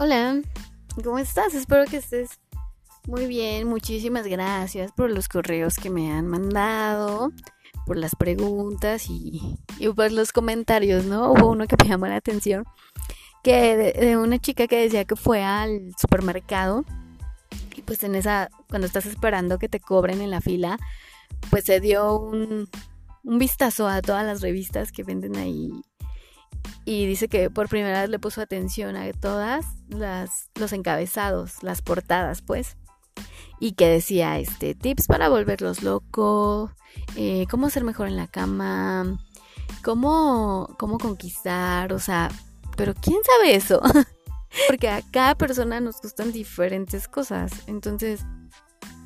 Hola, ¿cómo estás? Espero que estés muy bien. Muchísimas gracias por los correos que me han mandado, por las preguntas y, por los comentarios, ¿no? Hubo uno que me llamó la atención, que de, una chica que decía que fue al supermercado y pues en esa, cuando estás esperando que te cobren en la fila, pues se dio un, un vistazo a todas las revistas que venden ahí y dice que por primera vez le puso atención a todas las los encabezados, las portadas, pues, y que decía este tips para volverlos locos, eh, cómo ser mejor en la cama, cómo cómo conquistar, o sea, pero quién sabe eso, porque a cada persona nos gustan diferentes cosas, entonces,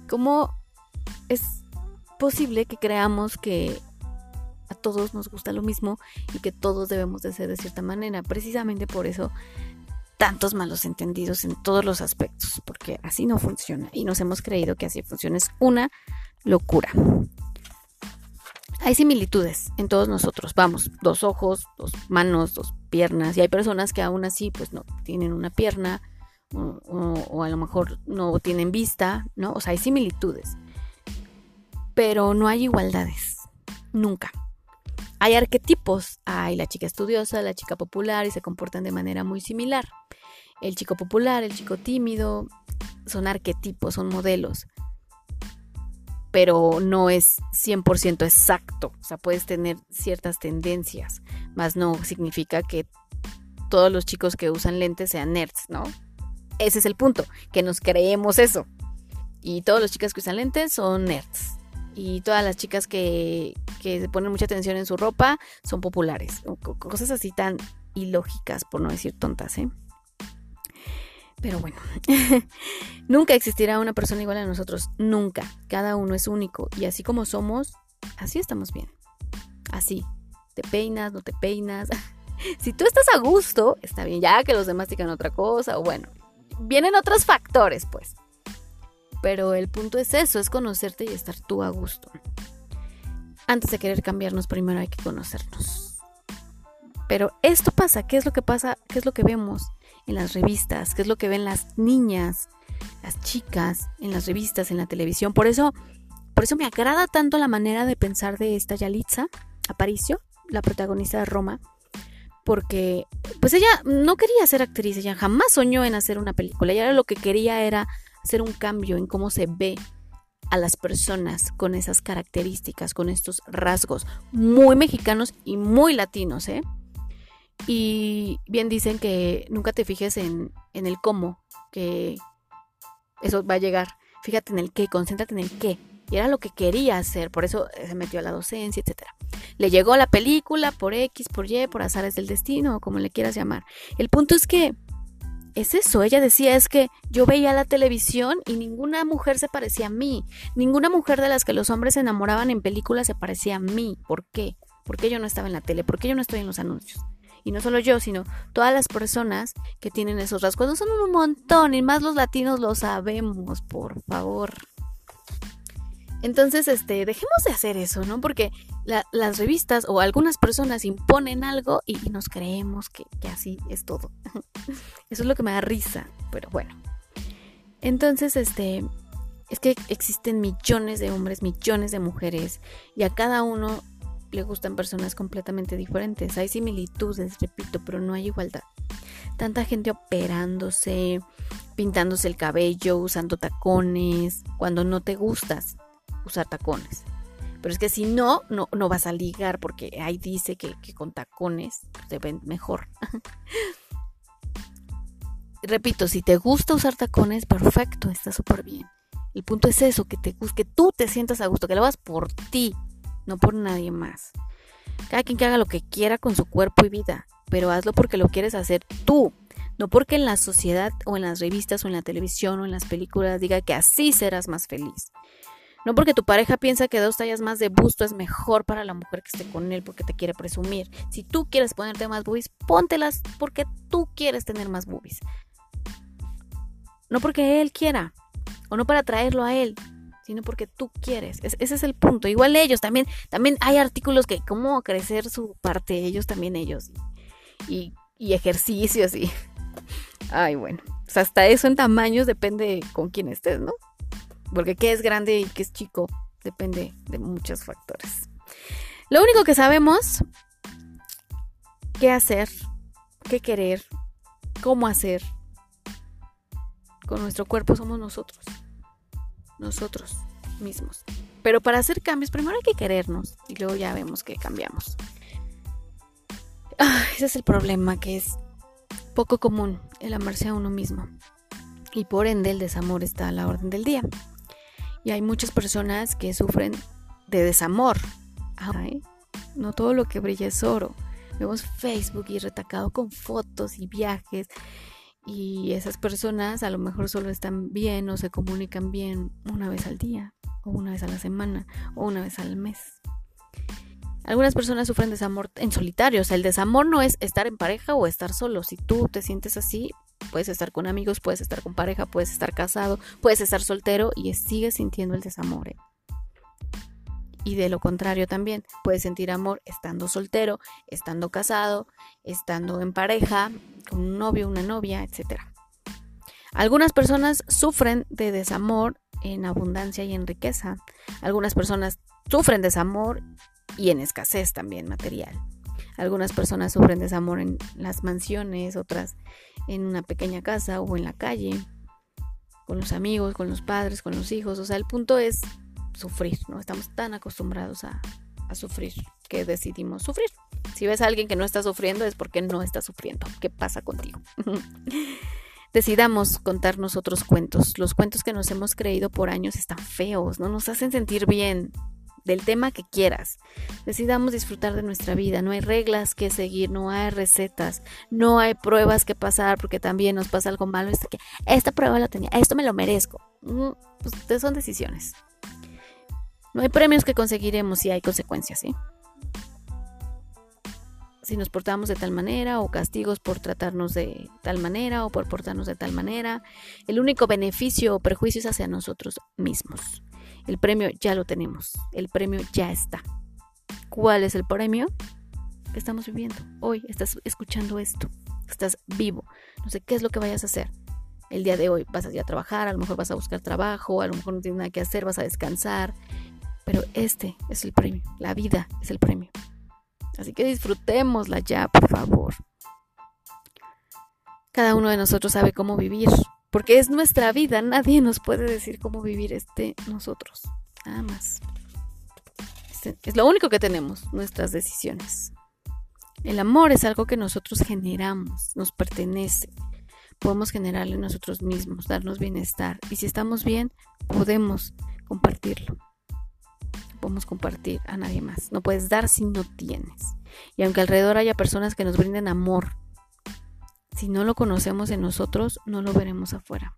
cómo es posible que creamos que a todos nos gusta lo mismo y que todos debemos de ser de cierta manera. Precisamente por eso tantos malos entendidos en todos los aspectos, porque así no funciona y nos hemos creído que así funciona. Es una locura. Hay similitudes en todos nosotros, vamos, dos ojos, dos manos, dos piernas, y hay personas que aún así pues no tienen una pierna o, o a lo mejor no tienen vista, ¿no? O sea, hay similitudes, pero no hay igualdades, nunca. Hay arquetipos, hay la chica estudiosa, la chica popular y se comportan de manera muy similar. El chico popular, el chico tímido, son arquetipos, son modelos. Pero no es 100% exacto. O sea, puedes tener ciertas tendencias, más no significa que todos los chicos que usan lentes sean nerds, ¿no? Ese es el punto, que nos creemos eso. Y todos los chicos que usan lentes son nerds y todas las chicas que, que se ponen mucha atención en su ropa son populares. Cosas así tan ilógicas, por no decir tontas, ¿eh? Pero bueno, nunca existirá una persona igual a nosotros, nunca. Cada uno es único y así como somos, así estamos bien. Así, te peinas, no te peinas. si tú estás a gusto, está bien, ya que los demás digan otra cosa, o bueno, vienen otros factores, pues. Pero el punto es eso, es conocerte y estar tú a gusto. Antes de querer cambiarnos, primero hay que conocernos. Pero esto pasa, ¿qué es lo que pasa? ¿Qué es lo que vemos en las revistas? ¿Qué es lo que ven las niñas, las chicas en las revistas, en la televisión? Por eso, por eso me agrada tanto la manera de pensar de esta Yalitza Aparicio, la protagonista de Roma, porque pues ella no quería ser actriz, ella jamás soñó en hacer una película, ella lo que quería era hacer un cambio en cómo se ve a las personas con esas características, con estos rasgos muy mexicanos y muy latinos, ¿eh? Y bien dicen que nunca te fijes en, en el cómo, que eso va a llegar. Fíjate en el qué, concéntrate en el qué. Y era lo que quería hacer, por eso se metió a la docencia, etc. Le llegó la película por X, por Y, por azares del destino, o como le quieras llamar. El punto es que es eso, ella decía es que yo veía la televisión y ninguna mujer se parecía a mí, ninguna mujer de las que los hombres se enamoraban en películas se parecía a mí. ¿Por qué? ¿Por qué yo no estaba en la tele? ¿Por qué yo no estoy en los anuncios? Y no solo yo, sino todas las personas que tienen esos rasgos. No son un montón, y más los latinos lo sabemos, por favor. Entonces, este, dejemos de hacer eso, ¿no? Porque las revistas o algunas personas imponen algo y, nos creemos que, que, así es todo. eso es lo que me da risa, pero bueno. Entonces, este, es que existen millones de hombres, millones de mujeres y a cada uno le gustan personas completamente diferentes. Hay similitudes, repito, pero no hay igualdad. Tanta gente operándose, pintándose el cabello, usando tacones, cuando no te gustas usar tacones. Pero es que si no, no, no vas a ligar porque ahí dice que, con tacones te ven mejor. Repito, si te gusta usar tacones, perfecto, está súper bien. El punto es eso, que, te, que tú te sientas a gusto, que lo hagas por ti, no por nadie más. Cada quien que haga lo que quiera con su cuerpo y vida, pero hazlo porque lo quieres hacer tú, no porque en la sociedad o en las revistas o en la televisión o en las películas diga que así serás más feliz. No porque tu pareja piensa que dos tallas más de busto es mejor para la mujer que esté con él porque te quiere presumir. Si tú quieres ponerte más boobies, póntelas porque tú quieres tener más boobies. No porque él quiera o no para traerlo a él, sino porque tú quieres. ese es el punto. Igual ellos también, también hay artículos que cómo crecer su parte, ellos también ellos. Y, ejercicios y Ay, bueno. Pues hasta eso en tamaños depende con quién estés, ¿no? Porque qué es grande y qué es chico depende de muchos factores. Lo único que sabemos qué hacer, qué querer, cómo hacer con nuestro cuerpo somos nosotros. Nosotros mismos. Pero para hacer cambios, primero hay que querernos y luego ya vemos que cambiamos. Ah, ese es el problema, que es poco común el amarse a uno mismo. Y por ende el desamor está a la orden del día. Y hay muchas personas que sufren de desamor. No todo lo que brilla es oro. Vemos Facebook y retacado con fotos y viajes. Y esas personas a lo mejor solo están bien o se comunican bien una vez al día, o una vez a la semana, o una vez al mes. Algunas personas sufren desamor en solitario. O sea, el desamor no es estar en pareja o estar solo. Si tú te sientes así, puedes estar con amigos, puedes estar con pareja, puedes estar casado, puedes estar soltero y sigues sintiendo el desamor. Y de lo contrario también, puedes sentir amor estando soltero, estando casado, estando en pareja, con un novio, una novia, etc. Algunas personas sufren de desamor en abundancia y en riqueza. Algunas personas sufren desamor y en escasez también material. Algunas personas sufren desamor en las mansiones, otras en una pequeña casa o en la calle, con los amigos, con los padres, con los hijos. O sea, el punto es sufrir, ¿no? Estamos tan acostumbrados a, a sufrir que decidimos sufrir. Si ves a alguien que no está sufriendo es porque no está sufriendo. ¿Qué pasa contigo? Decidamos contarnos otros cuentos. Los cuentos que nos hemos creído por años están feos, no nos hacen sentir bien del tema que quieras. Decidamos disfrutar de nuestra vida. No hay reglas que seguir, no hay recetas, no hay pruebas que pasar porque también nos pasa algo malo. que esta prueba la tenía, esto me lo merezco. Mm, pues son decisiones. No hay premios que conseguiremos si hay consecuencias, ¿sí? Si nos portamos de tal manera o castigos por tratarnos de tal manera o por portarnos de tal manera. El único beneficio o perjuicio es hacia nosotros mismos. El premio ya lo tenemos. El premio ya está. ¿Cuál es el premio? Que estamos viviendo. Hoy estás escuchando esto. Estás vivo. No sé qué es lo que vayas a hacer. El día de hoy vas a ir a trabajar, a lo mejor vas a buscar trabajo, a lo mejor no tienes nada que hacer, vas a descansar. Pero este es el premio. La vida es el premio. Así que disfrutémosla ya, por favor. Cada uno de nosotros sabe cómo vivir porque es nuestra vida, nadie nos puede decir cómo vivir este nosotros, nada más. Este, es lo único que tenemos, nuestras decisiones. El amor es algo que nosotros generamos, nos pertenece. Podemos generarle nosotros mismos, darnos bienestar. Y si estamos bien, podemos compartirlo. Podemos compartir a nadie más. No puedes dar si no tienes. Y aunque alrededor haya personas que nos brinden amor, si no lo conocemos en nosotros, no lo veremos afuera.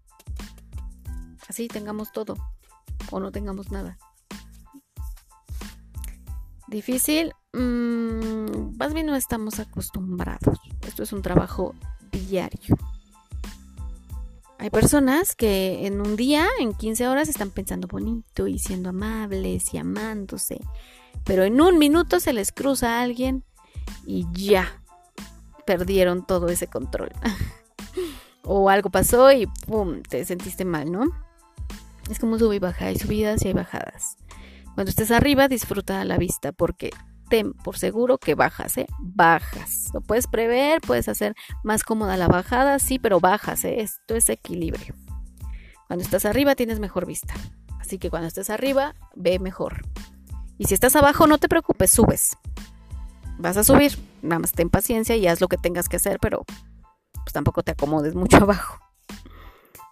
Así tengamos todo o no tengamos nada. Difícil, mm, más bien no estamos acostumbrados. Esto es un trabajo diario. Hay personas que en un día, en 15 horas, están pensando bonito y siendo amables y amándose. Pero en un minuto se les cruza a alguien y ya, perdieron todo ese control. o algo pasó y ¡pum! te sentiste mal, ¿no? Es como sube y baja, hay subidas y hay bajadas. Cuando estés arriba, disfruta la vista porque ten por seguro que bajas, ¿eh? Bajas. Lo puedes prever, puedes hacer más cómoda la bajada, sí, pero bajas, ¿eh? Esto es equilibrio. Cuando estás arriba tienes mejor vista. Así que cuando estés arriba, ve mejor. Y si estás abajo, no te preocupes, subes vas a subir, nada más ten paciencia y haz lo que tengas que hacer, pero pues tampoco te acomodes mucho abajo.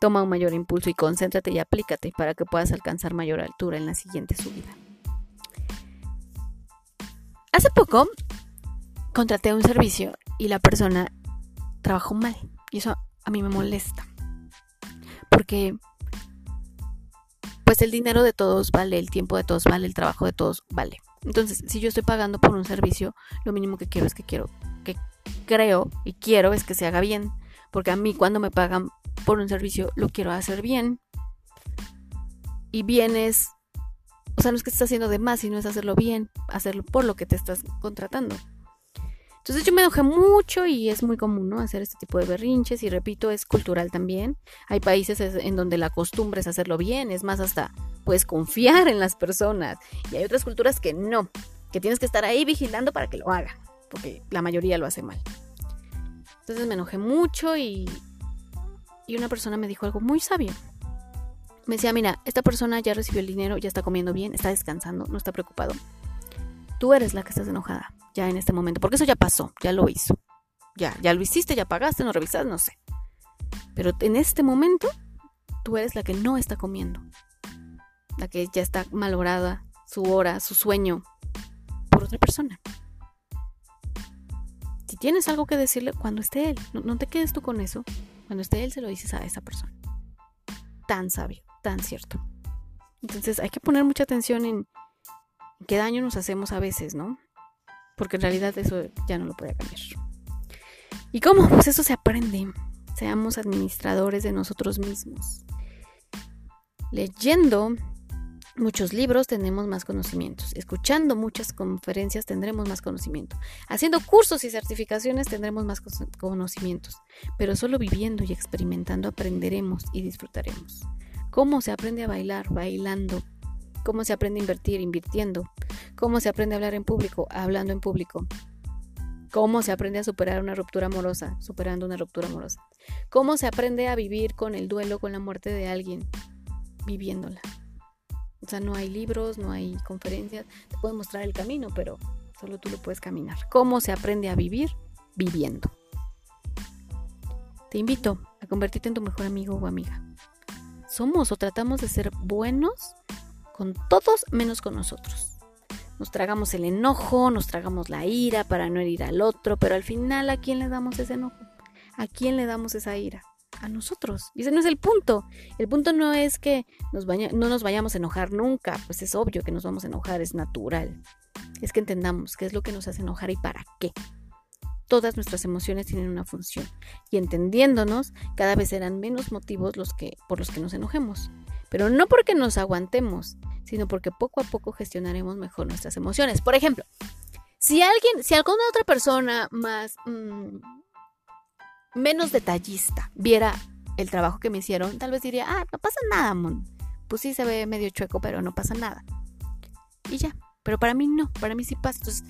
Toma un mayor impulso y concéntrate y aplícate para que puedas alcanzar mayor altura en la siguiente subida. Hace poco contraté un servicio y la persona trabajó mal y eso a mí me molesta porque pues el dinero de todos vale, el tiempo de todos vale, el trabajo de todos vale. Entonces, si yo estoy pagando por un servicio, lo mínimo que quiero es que quiero, que creo y quiero es que se haga bien. Porque a mí cuando me pagan por un servicio, lo quiero hacer bien. Y bien es, o sea, no es que estés haciendo de más, sino es hacerlo bien, hacerlo por lo que te estás contratando. Entonces yo me enojé mucho y es muy común, ¿no? Hacer este tipo de berrinches y repito, es cultural también. Hay países en donde la costumbre es hacerlo bien, es más hasta puedes confiar en las personas y hay otras culturas que no, que tienes que estar ahí vigilando para que lo haga, porque la mayoría lo hace mal. Entonces me enojé mucho y, y una persona me dijo algo muy sabio. Me decía, mira, esta persona ya recibió el dinero, ya está comiendo bien, está descansando, no está preocupado. Tú eres la que estás enojada ya en este momento, porque eso ya pasó, ya lo hizo. Ya, ya lo hiciste, ya pagaste, no revisaste, no sé. Pero en este momento, tú eres la que no está comiendo. La que ya está malograda su hora, su sueño por otra persona. Si tienes algo que decirle, cuando esté él, no, te quedes tú con eso. Cuando esté él, se lo dices a esa persona. Tan sabio, tan cierto. Entonces hay que poner mucha atención en qué daño nos hacemos a veces, ¿no? Porque en realidad eso ya no lo puede cambiar. ¿Y cómo? Pues eso se aprende. Seamos administradores de nosotros mismos. Leyendo muchos libros tendremos más conocimientos. Escuchando muchas conferencias tendremos más conocimiento. Haciendo cursos y certificaciones tendremos más conocimientos. Pero solo viviendo y experimentando aprenderemos y disfrutaremos. ¿Cómo se aprende a bailar? Bailando. ¿Cómo se aprende a invertir? Invirtiendo. ¿Cómo se aprende a hablar en público? Hablando en público. ¿Cómo se aprende a superar una ruptura amorosa? Superando una ruptura amorosa. ¿Cómo se aprende a vivir con el duelo, con la muerte de alguien? Viviéndola. O sea, no hay libros, no hay conferencias, te pueden mostrar el camino, pero solo tú lo puedes caminar. ¿Cómo se aprende a vivir? Viviendo. Te invito a convertirte en tu mejor amigo o amiga. Somos o tratamos de ser buenos con todos menos con nosotros. Nos tragamos el enojo, nos tragamos la ira para no herir al otro, pero al final ¿a quién le damos ese enojo? ¿A quién le damos esa ira? A nosotros. Y ese no es el punto. El punto no es que nos no nos vayamos a enojar nunca, pues es obvio que nos vamos a enojar, es natural. Es que entendamos qué es lo que nos hace enojar y para qué. Todas nuestras emociones tienen una función y entendiéndonos, cada vez serán menos motivos los que, por los que nos enojemos. Pero no porque nos aguantemos, sino porque poco a poco gestionaremos mejor nuestras emociones. Por ejemplo, si alguien, si alguna otra persona más mm, menos detallista viera el trabajo que me hicieron, tal vez diría, ah, no pasa nada, mon. Pues sí se ve medio chueco, pero no pasa nada. Y ya. Pero para mí no, para mí sí pasa. Entonces,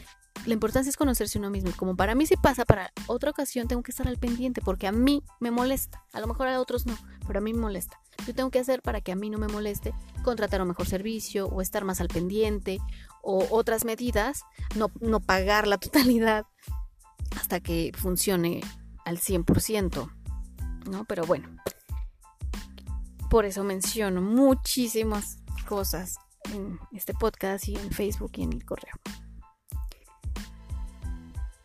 la importancia es conocerse uno mismo. Como para mí sí pasa, para otra ocasión tengo que estar al pendiente porque a mí me molesta. A lo mejor a otros no, pero a mí me molesta. Yo tengo que hacer para que a mí no me moleste contratar un mejor servicio o estar más al pendiente o otras medidas, no, no pagar la totalidad hasta que funcione al 100%, ¿no? Pero bueno, por eso menciono muchísimas cosas en este podcast y en Facebook y en el correo.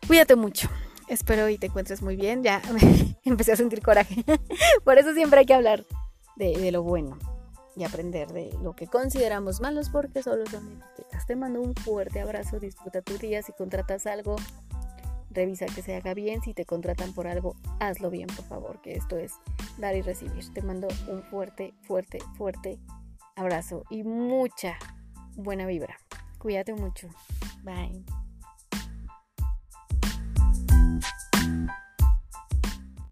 Cuídate mucho. Espero y te encuentres muy bien. Ya empecé a sentir coraje. Por eso siempre hay que hablar de, lo bueno y aprender de lo que consideramos malos porque solo son etiquetas. Te mando un fuerte abrazo. Disfruta tu día. Si contratas algo, revisa que se haga bien. Si te contratan por algo, hazlo bien, por favor, que esto es dar y recibir. Te mando un fuerte, fuerte, fuerte abrazo y mucha buena vibra. Cuídate mucho. Bye.